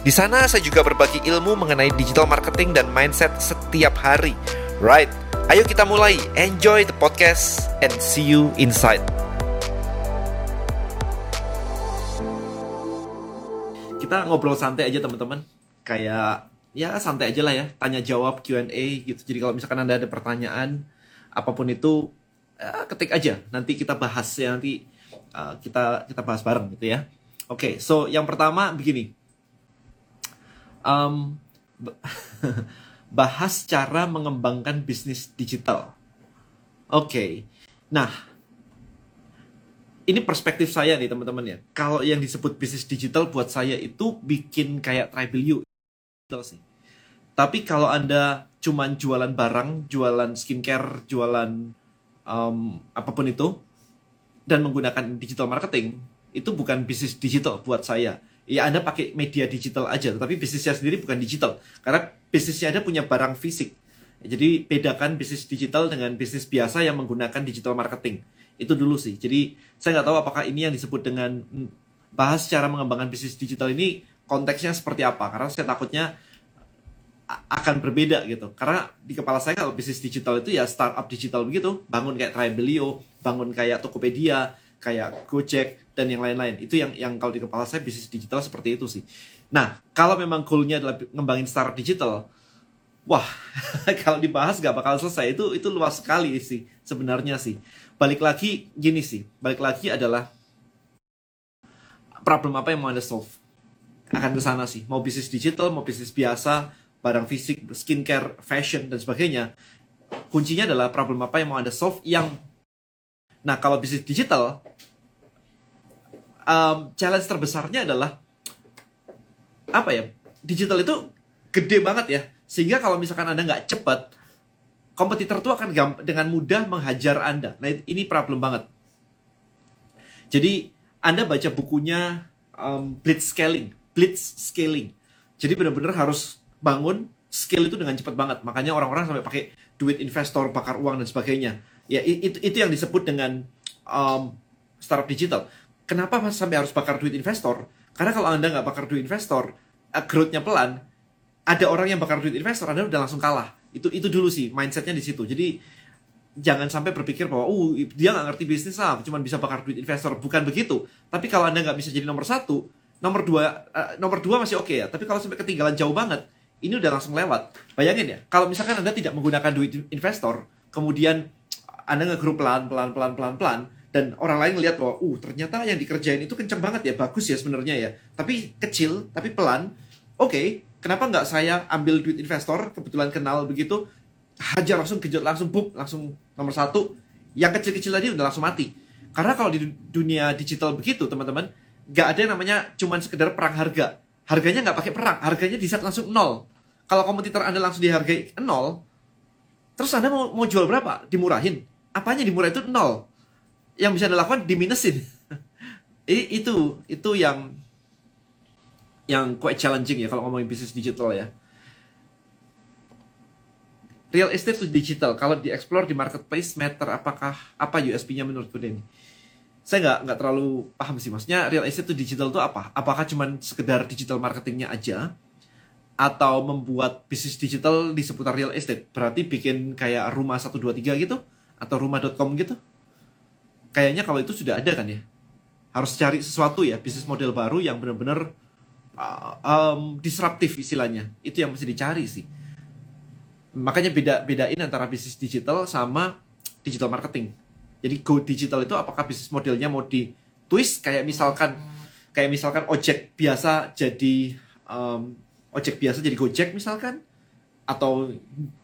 Di sana saya juga berbagi ilmu mengenai digital marketing dan mindset setiap hari. Right, ayo kita mulai. Enjoy the podcast and see you inside. Kita ngobrol santai aja teman-teman. Kayak ya santai aja lah ya, tanya jawab Q&A gitu. Jadi kalau misalkan Anda ada pertanyaan apa pun itu ya, ketik aja. Nanti kita bahas ya nanti uh, kita kita bahas bareng gitu ya. Oke, okay, so yang pertama begini um, bahas cara mengembangkan bisnis digital. Oke, okay. nah ini perspektif saya nih teman-teman ya. Kalau yang disebut bisnis digital buat saya itu bikin kayak Tribal sih. Tapi kalau anda cuman jualan barang, jualan skincare, jualan um, apa pun itu, dan menggunakan digital marketing, itu bukan bisnis digital buat saya ya Anda pakai media digital aja, tapi bisnisnya sendiri bukan digital. Karena bisnisnya Anda punya barang fisik. Jadi bedakan bisnis digital dengan bisnis biasa yang menggunakan digital marketing. Itu dulu sih. Jadi saya nggak tahu apakah ini yang disebut dengan hmm, bahas cara mengembangkan bisnis digital ini konteksnya seperti apa. Karena saya takutnya akan berbeda gitu. Karena di kepala saya kalau bisnis digital itu ya startup digital begitu. Bangun kayak Tribelio, bangun kayak Tokopedia, kayak Gojek dan yang lain-lain. Itu yang yang kalau di kepala saya bisnis digital seperti itu sih. Nah, kalau memang goalnya adalah ngembangin startup digital, wah kalau dibahas gak bakal selesai. Itu itu luas sekali sih sebenarnya sih. Balik lagi gini sih, balik lagi adalah problem apa yang mau anda solve akan ke sana sih. Mau bisnis digital, mau bisnis biasa, barang fisik, skincare, fashion dan sebagainya. Kuncinya adalah problem apa yang mau anda solve yang Nah, kalau bisnis digital, um, challenge terbesarnya adalah apa ya? Digital itu gede banget ya, sehingga kalau misalkan anda nggak cepat, kompetitor itu akan dengan mudah menghajar anda. Nah, ini problem banget. Jadi anda baca bukunya um, Blitz Scaling, Blitz Scaling. Jadi benar-benar harus bangun skill itu dengan cepat banget. Makanya orang-orang sampai pakai duit investor, bakar uang dan sebagainya. Ya itu itu yang disebut dengan um, startup digital. Kenapa sampai harus bakar duit investor? Karena kalau anda nggak bakar duit investor, uh, growth-nya pelan, ada orang yang bakar duit investor, anda udah langsung kalah. Itu itu dulu sih mindsetnya di situ. Jadi jangan sampai berpikir bahwa uh dia nggak ngerti bisnis lah, cuma bisa bakar duit investor. Bukan begitu. Tapi kalau anda nggak bisa jadi nomor satu, nomor dua uh, nomor dua masih oke okay ya. Tapi kalau sampai ketinggalan jauh banget, ini udah langsung lewat. Bayangin ya, kalau misalkan anda tidak menggunakan duit investor, kemudian anda ngegrup pelan, pelan, pelan, pelan, pelan, dan orang lain ngeliat bahwa, uh, ternyata yang dikerjain itu kenceng banget ya, bagus ya sebenarnya ya. Tapi kecil, tapi pelan. Oke, okay, kenapa nggak saya ambil duit investor, kebetulan kenal begitu, hajar langsung kejut langsung buk, langsung nomor satu. Yang kecil-kecil tadi udah langsung mati. Karena kalau di dunia digital begitu, teman-teman, nggak ada yang namanya cuman sekedar perang harga. Harganya nggak pakai perang, harganya di saat langsung nol. Kalau kompetitor Anda langsung dihargai nol, terus Anda mau, mau jual berapa? Dimurahin apanya dimurah itu nol. Yang bisa dilakukan diminusin. Itu itu yang yang quite challenging ya kalau ngomongin bisnis digital ya. Real estate itu digital. Kalau dieksplor di marketplace matter apakah apa USP-nya menurut Denny saya nggak nggak terlalu paham sih. Maksudnya real estate itu digital itu apa? Apakah cuma sekedar digital marketingnya aja? Atau membuat bisnis digital di seputar real estate? Berarti bikin kayak rumah 123 gitu atau rumah.com gitu? Kayaknya kalau itu sudah ada kan ya. Harus cari sesuatu ya, bisnis model baru yang benar-benar uh, um, disruptif istilahnya. Itu yang mesti dicari sih. Makanya beda bedain antara bisnis digital sama digital marketing. Jadi go digital itu apakah bisnis modelnya mau di twist kayak misalkan kayak misalkan ojek biasa jadi um, ojek biasa jadi gojek misalkan atau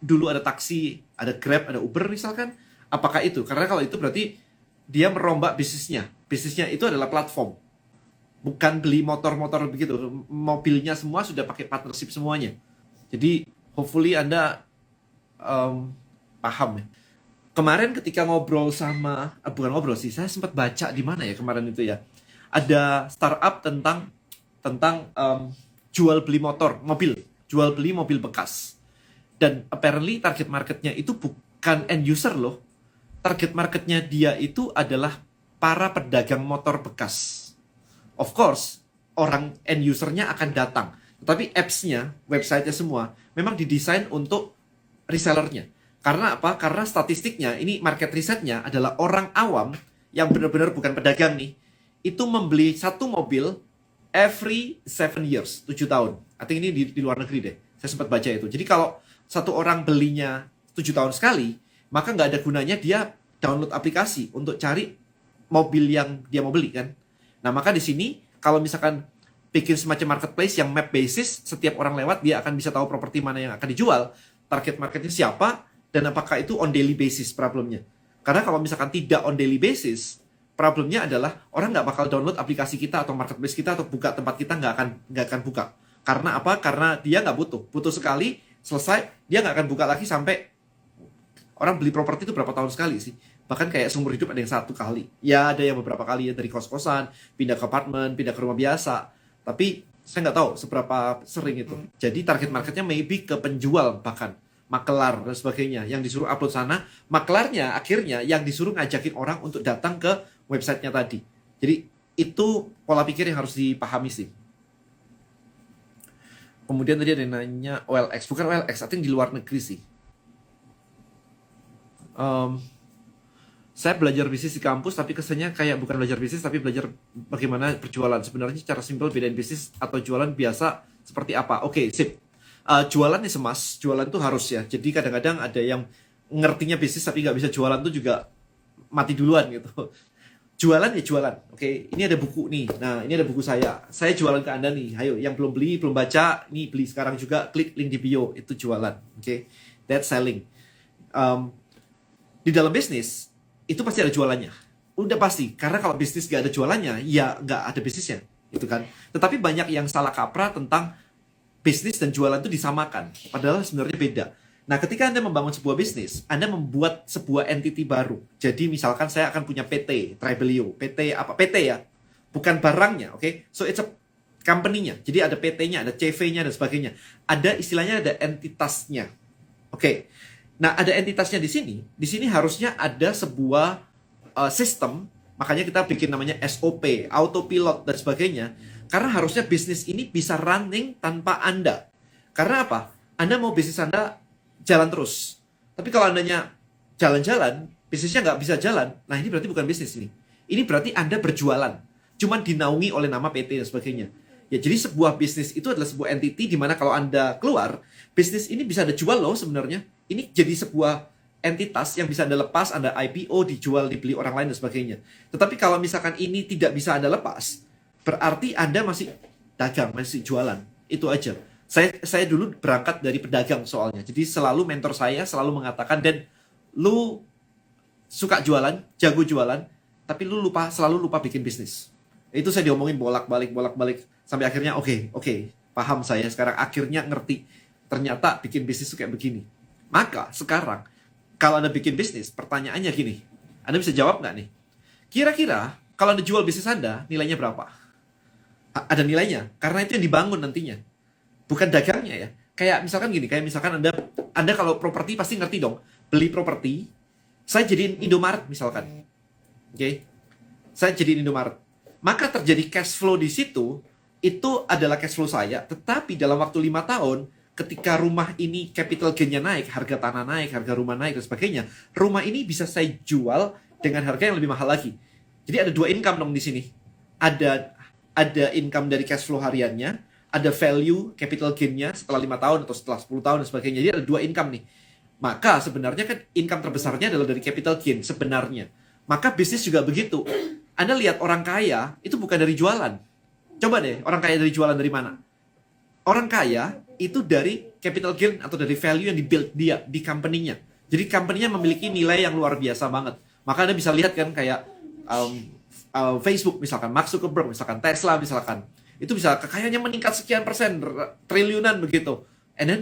dulu ada taksi ada grab ada uber misalkan Apakah itu? Karena kalau itu berarti dia merombak bisnisnya. Bisnisnya itu adalah platform. bukan beli motor-motor begitu. Mobilnya semua sudah pakai partnership semuanya. Jadi hopefully anda um, paham ya. Kemarin ketika ngobrol sama eh, bukan ngobrol sih saya sempat baca di mana ya kemarin itu ya. Ada startup tentang tentang um, jual beli motor mobil. Jual beli mobil bekas. Dan apparently target marketnya itu bukan end user loh target marketnya dia itu adalah para pedagang motor bekas of course orang end usernya akan datang. Tetapi apps-nya, website-nya semua memang didesain untuk resellernya. Karena apa? Karena statistiknya, ini market risetnya adalah orang awam yang benar-benar bukan pedagang nih, itu membeli satu mobil every seven years, tujuh tahun. Artinya ini di, di luar negeri deh. Saya sempat baca itu. Jadi kalau satu orang belinya tujuh tahun sekali, maka nggak ada gunanya dia download aplikasi untuk cari mobil yang dia mau beli kan. Nah, maka di sini kalau misalkan bikin semacam marketplace yang map basis, setiap orang lewat dia akan bisa tahu properti mana yang akan dijual, target marketnya siapa, dan apakah itu on daily basis problemnya. Karena kalau misalkan tidak on daily basis, problemnya adalah orang nggak bakal download aplikasi kita atau marketplace kita atau buka tempat kita nggak akan nggak akan buka. Karena apa? Karena dia nggak butuh. Butuh sekali, selesai, dia nggak akan buka lagi sampai orang beli properti itu berapa tahun sekali sih? Bahkan kayak seumur hidup ada yang satu kali. Ya ada yang beberapa kali ya dari kos kosan pindah ke apartemen pindah ke rumah biasa. Tapi saya nggak tahu seberapa sering itu. Jadi target marketnya maybe ke penjual bahkan makelar dan sebagainya. Yang disuruh upload sana maklarnya akhirnya yang disuruh ngajakin orang untuk datang ke websitenya tadi. Jadi itu pola pikir yang harus dipahami sih. Kemudian tadi ada yang nanya OLX bukan OLX I think di luar negeri sih um, saya belajar bisnis di kampus tapi kesannya kayak bukan belajar bisnis tapi belajar bagaimana berjualan. Sebenarnya cara simpel bedain bisnis atau jualan biasa seperti apa. Oke okay, sip. Uh, jualan nih semas jualan tuh harus ya. Jadi kadang-kadang ada yang ngertinya bisnis tapi nggak bisa jualan tuh juga mati duluan gitu. Jualan ya jualan. Oke okay, ini ada buku nih. Nah ini ada buku saya. Saya jualan ke anda nih. Ayo yang belum beli belum baca nih beli sekarang juga. Klik link di bio. Itu jualan. Oke okay? that's selling. Um, di dalam bisnis itu pasti ada jualannya. Udah pasti, karena kalau bisnis gak ada jualannya, ya gak ada bisnisnya, itu kan. Tetapi banyak yang salah kaprah tentang bisnis dan jualan itu disamakan, padahal sebenarnya beda. Nah, ketika Anda membangun sebuah bisnis, Anda membuat sebuah entity baru. Jadi misalkan saya akan punya PT, Tribelio, PT apa? PT ya, bukan barangnya, oke? Okay? So it's a company-nya. Jadi ada PT-nya, ada CV-nya dan sebagainya. Ada istilahnya ada entitasnya. Oke. Okay. Nah, ada entitasnya di sini. Di sini harusnya ada sebuah uh, sistem, makanya kita bikin namanya SOP, autopilot dan sebagainya. Karena harusnya bisnis ini bisa running tanpa Anda. Karena apa? Anda mau bisnis Anda jalan terus. Tapi kalau Andanya jalan-jalan, bisnisnya nggak bisa jalan, nah ini berarti bukan bisnis ini. Ini berarti Anda berjualan. Cuman dinaungi oleh nama PT dan sebagainya. Ya, jadi sebuah bisnis itu adalah sebuah entity di mana kalau Anda keluar, bisnis ini bisa ada jual loh sebenarnya ini jadi sebuah entitas yang bisa Anda lepas, Anda IPO, dijual, dibeli orang lain dan sebagainya. Tetapi kalau misalkan ini tidak bisa Anda lepas, berarti Anda masih dagang, masih jualan. Itu aja. Saya saya dulu berangkat dari pedagang soalnya. Jadi selalu mentor saya selalu mengatakan dan lu suka jualan, jago jualan, tapi lu lupa selalu lupa bikin bisnis. Itu saya diomongin bolak-balik bolak-balik sampai akhirnya oke, okay, oke, okay, paham saya sekarang akhirnya ngerti. Ternyata bikin bisnis itu kayak begini maka sekarang kalau Anda bikin bisnis, pertanyaannya gini. Anda bisa jawab nggak nih? Kira-kira kalau Anda jual bisnis Anda, nilainya berapa? ada nilainya. Karena itu yang dibangun nantinya. Bukan dagangnya ya. Kayak misalkan gini, kayak misalkan Anda Anda kalau properti pasti ngerti dong. Beli properti, saya jadiin Indomaret misalkan. Oke. Okay? Saya jadiin Indomaret. Maka terjadi cash flow di situ, itu adalah cash flow saya. Tetapi dalam waktu lima tahun, ketika rumah ini capital gain-nya naik, harga tanah naik, harga rumah naik dan sebagainya, rumah ini bisa saya jual dengan harga yang lebih mahal lagi. Jadi ada dua income dong di sini. Ada ada income dari cash flow hariannya, ada value capital gain-nya setelah lima tahun atau setelah 10 tahun dan sebagainya. Jadi ada dua income nih. Maka sebenarnya kan income terbesarnya adalah dari capital gain sebenarnya. Maka bisnis juga begitu. Anda lihat orang kaya itu bukan dari jualan. Coba deh, orang kaya dari jualan dari mana? Orang kaya itu dari capital gain atau dari value yang dibuild dia di company-nya. Jadi company-nya memiliki nilai yang luar biasa banget. Maka Anda bisa lihat kan kayak um, uh, Facebook misalkan, Mark Zuckerberg misalkan, Tesla misalkan, itu bisa kekayaannya meningkat sekian persen, triliunan begitu. And then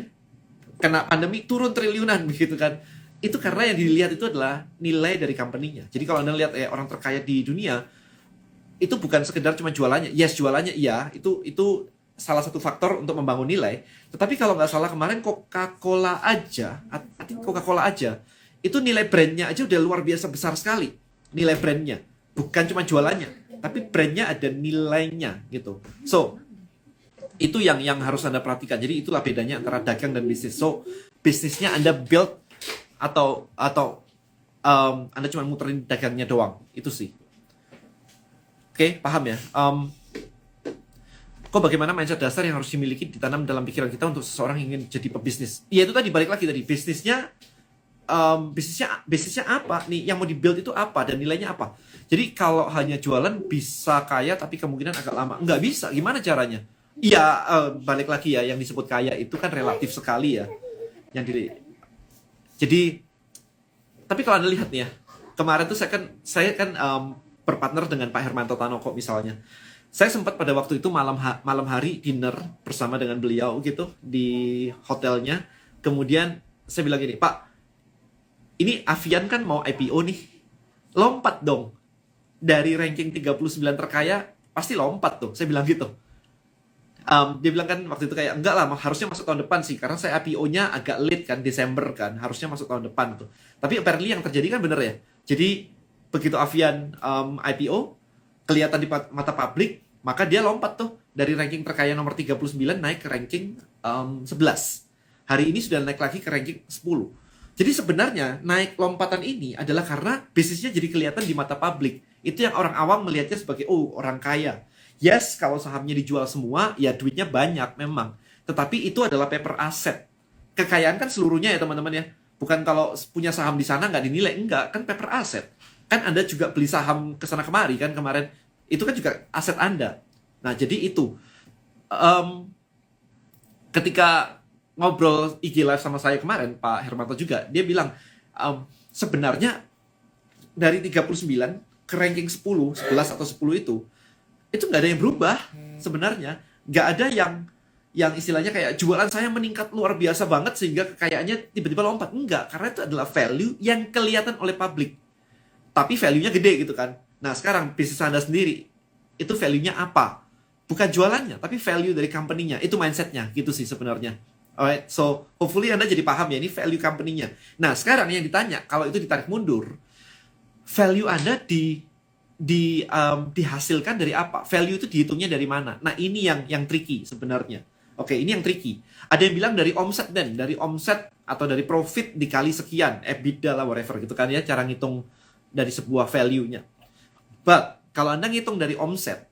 kena pandemi turun triliunan begitu kan. Itu karena yang dilihat itu adalah nilai dari company-nya. Jadi kalau Anda lihat eh, orang terkaya di dunia, itu bukan sekedar cuma jualannya. Yes, jualannya iya, itu itu salah satu faktor untuk membangun nilai. Tetapi kalau nggak salah kemarin Coca-Cola aja, Coca-Cola aja, itu nilai brandnya aja udah luar biasa besar sekali. Nilai brandnya, bukan cuma jualannya, tapi brandnya ada nilainya gitu. So itu yang yang harus anda perhatikan. Jadi itulah bedanya antara dagang dan bisnis. So bisnisnya anda build atau atau um, anda cuma muterin dagangnya doang. Itu sih. Oke, okay, paham ya. Um, kok bagaimana mindset dasar yang harus dimiliki ditanam dalam pikiran kita untuk seseorang yang ingin jadi pebisnis? Ya itu tadi balik lagi tadi. Bisnisnya um, bisnisnya bisnisnya apa nih? Yang mau dibuild itu apa? Dan nilainya apa? Jadi kalau hanya jualan bisa kaya tapi kemungkinan agak lama. Nggak bisa. Gimana caranya? Iya uh, balik lagi ya. Yang disebut kaya itu kan relatif sekali ya. Yang di jadi tapi kalau anda lihat nih ya kemarin tuh saya kan saya kan um, berpartner dengan Pak Hermanto Tanoko misalnya saya sempat pada waktu itu malam ha malam hari dinner bersama dengan beliau gitu di hotelnya. Kemudian saya bilang gini, Pak, ini Avian kan mau IPO nih. Lompat dong. Dari ranking 39 terkaya, pasti lompat tuh. Saya bilang gitu. Um, dia bilang kan waktu itu kayak, enggak lah, harusnya masuk tahun depan sih. Karena saya IPO-nya agak late kan, Desember kan. Harusnya masuk tahun depan tuh. Tapi apparently yang terjadi kan bener ya. Jadi, begitu Avian um, IPO, kelihatan di mata publik, maka dia lompat tuh dari ranking terkaya nomor 39 naik ke ranking um, 11. Hari ini sudah naik lagi ke ranking 10. Jadi sebenarnya naik lompatan ini adalah karena bisnisnya jadi kelihatan di mata publik. Itu yang orang awam melihatnya sebagai oh orang kaya. Yes, kalau sahamnya dijual semua, ya duitnya banyak memang. Tetapi itu adalah paper asset. Kekayaan kan seluruhnya ya teman-teman ya. Bukan kalau punya saham di sana nggak dinilai, enggak. Kan paper asset. Kan Anda juga beli saham ke sana kemari kan kemarin itu kan juga aset Anda. Nah, jadi itu. Um, ketika ngobrol IG Live sama saya kemarin, Pak Hermanto juga, dia bilang, um, sebenarnya dari 39 ke ranking 10, 11 atau 10 itu, itu nggak ada yang berubah sebenarnya. Nggak ada yang yang istilahnya kayak jualan saya meningkat luar biasa banget sehingga kekayaannya tiba-tiba lompat. Enggak, karena itu adalah value yang kelihatan oleh publik. Tapi value-nya gede gitu kan. Nah, sekarang bisnis Anda sendiri, itu value-nya apa? Bukan jualannya, tapi value dari company-nya. Itu mindset-nya, gitu sih sebenarnya. Alright, so hopefully Anda jadi paham ya, ini value company-nya. Nah, sekarang yang ditanya, kalau itu ditarik mundur, value Anda di di um, dihasilkan dari apa? Value itu dihitungnya dari mana? Nah, ini yang yang tricky sebenarnya. Oke, ini yang tricky. Ada yang bilang dari omset dan dari omset atau dari profit dikali sekian, EBITDA lah whatever gitu kan ya, cara ngitung dari sebuah value-nya. But kalau Anda ngitung dari omset,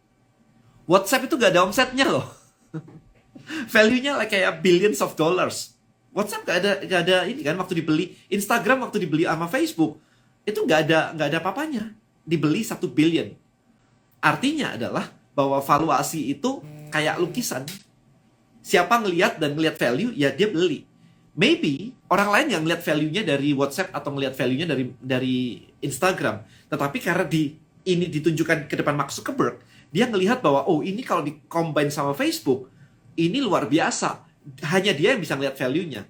WhatsApp itu gak ada omsetnya loh. Value-nya like kayak billions of dollars. WhatsApp gak ada gak ada ini kan waktu dibeli Instagram waktu dibeli sama Facebook itu gak ada gak ada papanya dibeli satu billion. Artinya adalah bahwa valuasi itu kayak lukisan. Siapa ngelihat dan ngelihat value ya dia beli. Maybe orang lain yang ngelihat value-nya dari WhatsApp atau ngelihat value-nya dari dari Instagram. Tetapi karena di ini ditunjukkan ke depan Mark Zuckerberg, dia ngelihat bahwa oh ini kalau di-combine sama Facebook, ini luar biasa. Hanya dia yang bisa ngelihat value-nya.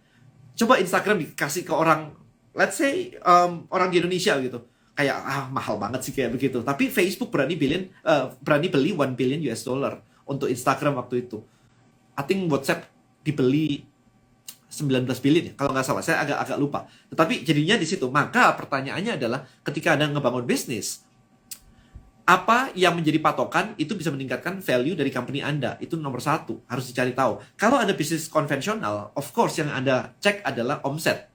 Coba Instagram dikasih ke orang, let's say um, orang di Indonesia gitu. Kayak ah mahal banget sih kayak begitu. Tapi Facebook berani billion, uh, berani beli 1 billion US dollar untuk Instagram waktu itu. I think WhatsApp dibeli 19 billion ya kalau nggak salah saya agak agak lupa tetapi jadinya di situ maka pertanyaannya adalah ketika anda ngebangun bisnis apa yang menjadi patokan itu bisa meningkatkan value dari company Anda. Itu nomor satu, harus dicari tahu. Kalau ada bisnis konvensional, of course yang Anda cek adalah omset.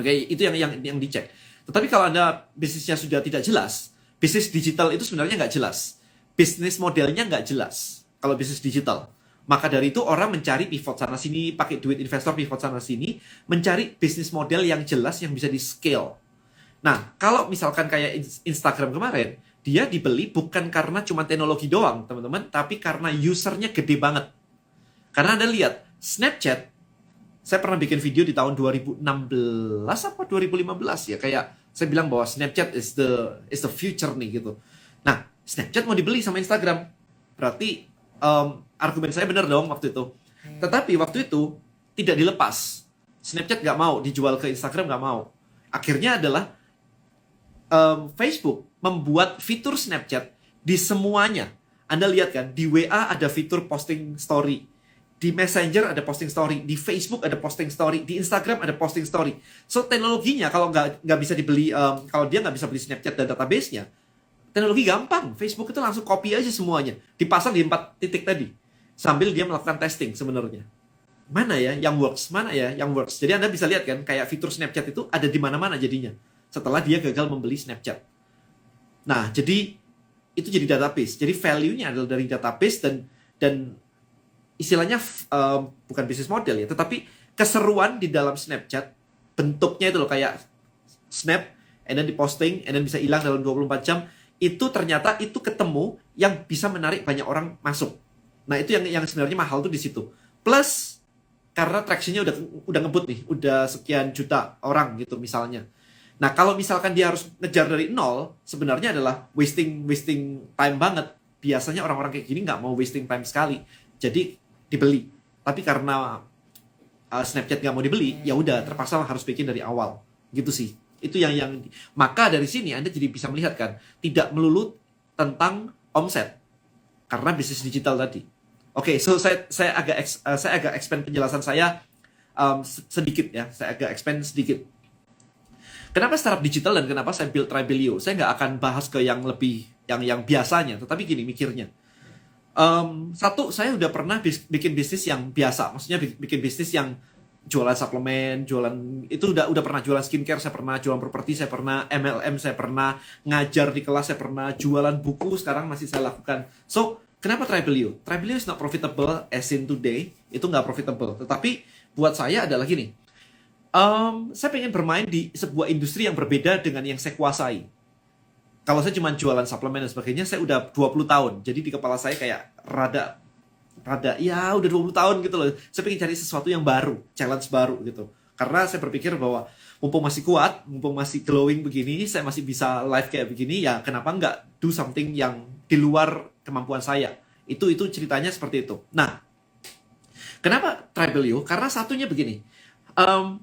Oke, okay, itu yang yang yang dicek. Tetapi kalau Anda bisnisnya sudah tidak jelas, bisnis digital itu sebenarnya nggak jelas. Bisnis modelnya nggak jelas kalau bisnis digital. Maka dari itu orang mencari pivot sana sini, pakai duit investor pivot sana sini, mencari bisnis model yang jelas yang bisa di scale. Nah, kalau misalkan kayak Instagram kemarin, dia dibeli bukan karena cuma teknologi doang, teman-teman, tapi karena usernya gede banget. Karena Anda lihat, Snapchat, saya pernah bikin video di tahun 2016 apa 2015 ya, kayak saya bilang bahwa Snapchat is the is the future nih gitu. Nah, Snapchat mau dibeli sama Instagram. Berarti um, argumen saya benar dong waktu itu. Tetapi waktu itu tidak dilepas. Snapchat nggak mau dijual ke Instagram nggak mau. Akhirnya adalah um, Facebook membuat fitur Snapchat di semuanya. Anda lihat kan, di WA ada fitur posting story. Di Messenger ada posting story, di Facebook ada posting story, di Instagram ada posting story. So teknologinya kalau nggak nggak bisa dibeli, um, kalau dia nggak bisa beli Snapchat dan database-nya, teknologi gampang. Facebook itu langsung copy aja semuanya, dipasang di empat titik tadi, sambil dia melakukan testing sebenarnya. Mana ya yang works, mana ya yang works. Jadi Anda bisa lihat kan, kayak fitur Snapchat itu ada di mana-mana jadinya. Setelah dia gagal membeli Snapchat. Nah, jadi itu jadi database. Jadi value-nya adalah dari database dan dan istilahnya um, bukan bisnis model ya, tetapi keseruan di dalam Snapchat bentuknya itu loh kayak snap and then diposting and then bisa hilang dalam 24 jam itu ternyata itu ketemu yang bisa menarik banyak orang masuk. Nah, itu yang yang sebenarnya mahal tuh di situ. Plus karena traction-nya udah udah ngebut nih, udah sekian juta orang gitu misalnya. Nah, kalau misalkan dia harus ngejar dari nol, sebenarnya adalah wasting wasting time banget. Biasanya orang-orang kayak gini nggak mau wasting time sekali. Jadi dibeli. Tapi karena uh, Snapchat nggak mau dibeli, ya udah terpaksa harus bikin dari awal. Gitu sih. Itu yang yang maka dari sini Anda jadi bisa melihat kan, tidak melulu tentang omset. Karena bisnis digital tadi. Oke, okay, so saya saya agak uh, saya agak expand penjelasan saya um, sedikit ya. Saya agak expand sedikit. Kenapa startup digital dan kenapa saya build Tribelio? Saya nggak akan bahas ke yang lebih yang yang biasanya, tetapi gini mikirnya Um, satu, saya udah pernah bis, bikin bisnis yang biasa, maksudnya bikin bisnis yang jualan suplemen, jualan itu udah udah pernah jualan skincare, saya pernah jualan properti, saya pernah MLM, saya pernah ngajar di kelas, saya pernah jualan buku, sekarang masih saya lakukan. So, kenapa Tribelio? Tribelio is not profitable as in today, itu nggak profitable. Tetapi buat saya adalah gini, um, saya pengen bermain di sebuah industri yang berbeda dengan yang saya kuasai kalau saya cuma jualan suplemen dan sebagainya, saya udah 20 tahun. Jadi di kepala saya kayak rada rada ya udah 20 tahun gitu loh. Saya pengen cari sesuatu yang baru, challenge baru gitu. Karena saya berpikir bahwa mumpung masih kuat, mumpung masih glowing begini, saya masih bisa live kayak begini, ya kenapa nggak do something yang di luar kemampuan saya. Itu itu ceritanya seperti itu. Nah, kenapa Tribelio? Karena satunya begini. Um,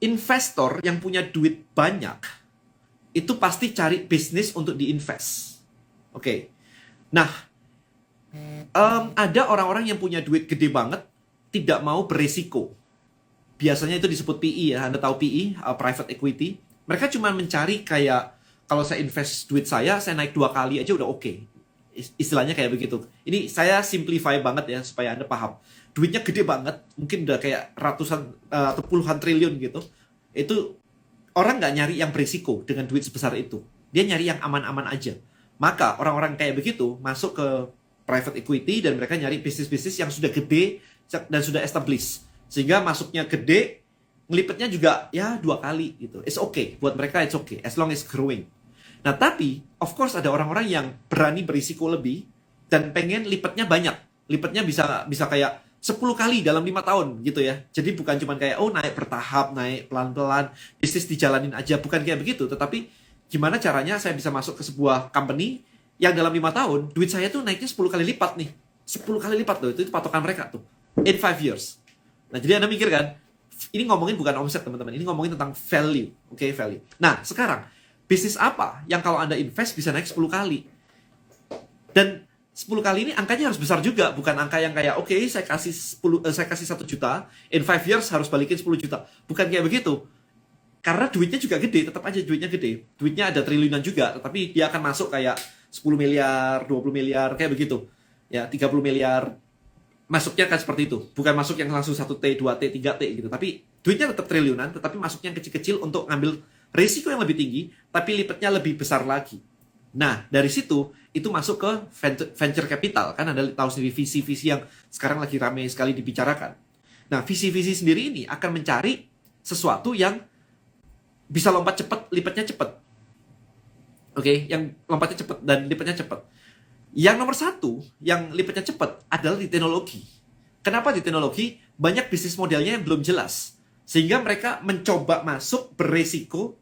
investor yang punya duit banyak itu pasti cari bisnis untuk diinvest. Oke. Okay. Nah, um, ada orang-orang yang punya duit gede banget, tidak mau beresiko. Biasanya itu disebut PE ya, Anda tahu PE, uh, private equity. Mereka cuma mencari kayak, kalau saya invest duit saya, saya naik dua kali aja udah oke. Okay. Istilahnya kayak begitu. Ini saya simplify banget ya, supaya Anda paham. Duitnya gede banget, mungkin udah kayak ratusan uh, atau puluhan triliun gitu. Itu orang nggak nyari yang berisiko dengan duit sebesar itu. Dia nyari yang aman-aman aja. Maka orang-orang kayak begitu masuk ke private equity dan mereka nyari bisnis-bisnis yang sudah gede dan sudah established. Sehingga masuknya gede, ngelipetnya juga ya dua kali gitu. It's okay. Buat mereka it's okay. As long as growing. Nah tapi, of course ada orang-orang yang berani berisiko lebih dan pengen lipetnya banyak. Lipetnya bisa bisa kayak 10 kali dalam lima tahun gitu ya. Jadi bukan cuma kayak oh naik bertahap, naik pelan-pelan, bisnis dijalanin aja, bukan kayak begitu. Tetapi gimana caranya saya bisa masuk ke sebuah company yang dalam lima tahun duit saya tuh naiknya 10 kali lipat nih. 10 kali lipat loh, itu, patokan mereka tuh. In five years. Nah jadi Anda mikir kan, ini ngomongin bukan omset teman-teman, ini ngomongin tentang value. Oke, okay, value. Nah sekarang, bisnis apa yang kalau Anda invest bisa naik 10 kali? Dan 10 kali ini angkanya harus besar juga, bukan angka yang kayak oke okay, saya kasih 10 uh, saya kasih 1 juta, in 5 years harus balikin 10 juta. Bukan kayak begitu. Karena duitnya juga gede, tetap aja duitnya gede. Duitnya ada triliunan juga, tetapi dia akan masuk kayak 10 miliar, 20 miliar kayak begitu. Ya, 30 miliar. Masuknya kan seperti itu. Bukan masuk yang langsung 1T, 2T, 3T gitu. Tapi duitnya tetap triliunan, tetapi masuknya kecil-kecil untuk ngambil risiko yang lebih tinggi, tapi lipatnya lebih besar lagi. Nah, dari situ itu masuk ke venture capital kan ada tahu sendiri visi-visi yang sekarang lagi ramai sekali dibicarakan. Nah, visi-visi sendiri ini akan mencari sesuatu yang bisa lompat cepat, lipatnya cepat. Oke, okay? yang lompatnya cepat dan lipatnya cepat. Yang nomor satu, yang lipatnya cepat adalah di teknologi. Kenapa di teknologi? Banyak bisnis modelnya yang belum jelas. Sehingga mereka mencoba masuk beresiko,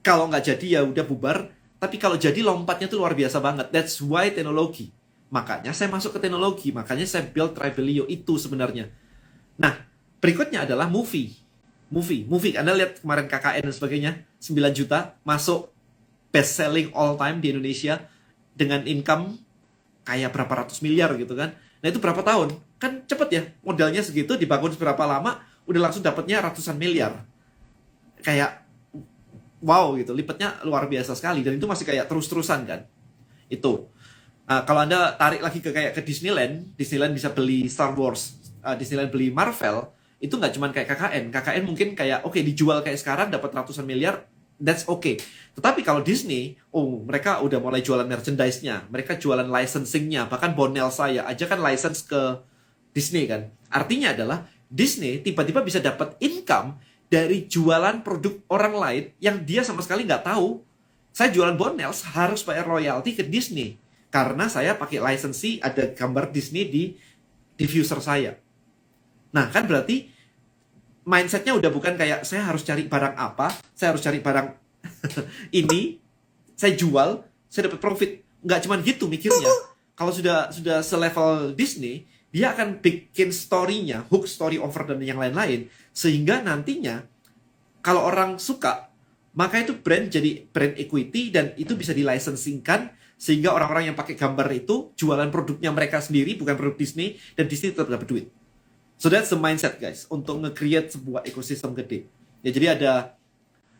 kalau nggak jadi ya udah bubar, Tapi kalau jadi lompatnya tuh luar biasa banget. That's why teknologi. Makanya saya masuk ke teknologi. Makanya saya build Tribelio itu sebenarnya. Nah, berikutnya adalah movie. Movie. Movie. Anda lihat kemarin KKN dan sebagainya. 9 juta. Masuk best selling all time di Indonesia. Dengan income kayak berapa ratus miliar gitu kan. Nah itu berapa tahun? Kan cepet ya. Modalnya segitu dibangun berapa lama. Udah langsung dapatnya ratusan miliar. Kayak wow gitu lipatnya luar biasa sekali. Dan itu masih kayak terus-terusan kan. Itu. Uh, kalau anda tarik lagi ke kayak ke Disneyland Disneyland bisa beli Star Wars uh, Disneyland beli Marvel itu nggak cuman kayak KKN KKN mungkin kayak oke okay, dijual kayak sekarang dapat ratusan miliar that's okay. Tetapi kalau Disney oh mereka udah mulai jualan merchandise-nya mereka jualan licensing-nya bahkan Bonel saya aja kan license ke Disney kan. Artinya adalah Disney tiba-tiba bisa dapat income dari jualan produk orang lain yang dia sama sekali nggak tahu. Saya jualan Bonels harus bayar royalti ke Disney karena saya pakai lisensi ada gambar Disney di diffuser saya. Nah kan berarti mindsetnya udah bukan kayak saya harus cari barang apa, saya harus cari barang ini, saya jual, saya dapat profit. Nggak cuman gitu mikirnya. Kalau sudah sudah selevel Disney, dia akan bikin story-nya, hook story over dan yang lain-lain sehingga nantinya kalau orang suka maka itu brand jadi brand equity dan itu bisa dilicensingkan sehingga orang-orang yang pakai gambar itu jualan produknya mereka sendiri bukan produk Disney dan Disney tetap dapat duit. So that's the mindset guys untuk nge-create sebuah ekosistem gede. Ya jadi ada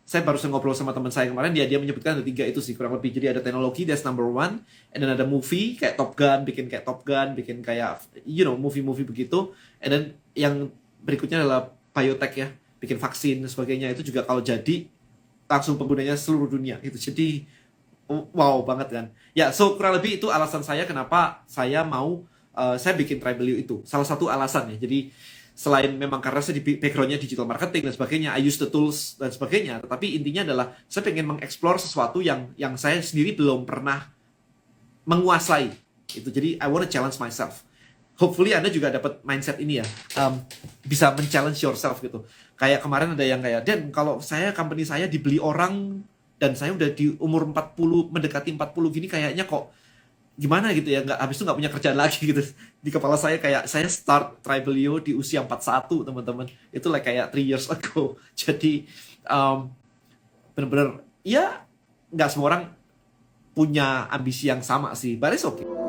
saya baru ngobrol sama teman saya kemarin dia dia menyebutkan ada tiga itu sih kurang lebih. Jadi ada teknologi that's number one. And then ada movie kayak Top Gun bikin kayak Top Gun bikin kayak you know movie-movie begitu. And then yang berikutnya adalah biotech ya bikin vaksin dan sebagainya. Itu juga kalau jadi langsung penggunanya seluruh dunia itu jadi wow banget kan. Ya so kurang lebih itu alasan saya kenapa saya mau uh, saya bikin Tribal itu. Salah satu alasan ya jadi selain memang karena saya di backgroundnya digital marketing dan sebagainya, I use the tools dan sebagainya, tetapi intinya adalah saya pengen mengeksplor sesuatu yang yang saya sendiri belum pernah menguasai. Itu jadi I want to challenge myself. Hopefully Anda juga dapat mindset ini ya, um, bisa men-challenge yourself gitu. Kayak kemarin ada yang kayak, Dan kalau saya company saya dibeli orang dan saya udah di umur 40 mendekati 40 gini kayaknya kok gimana gitu ya nggak habis itu nggak punya kerjaan lagi gitu. Di kepala saya kayak saya start Tribelio di usia 41 teman-teman. Itu like kayak three years ago. Jadi um, bener-bener ya nggak semua orang punya ambisi yang sama sih but it's okay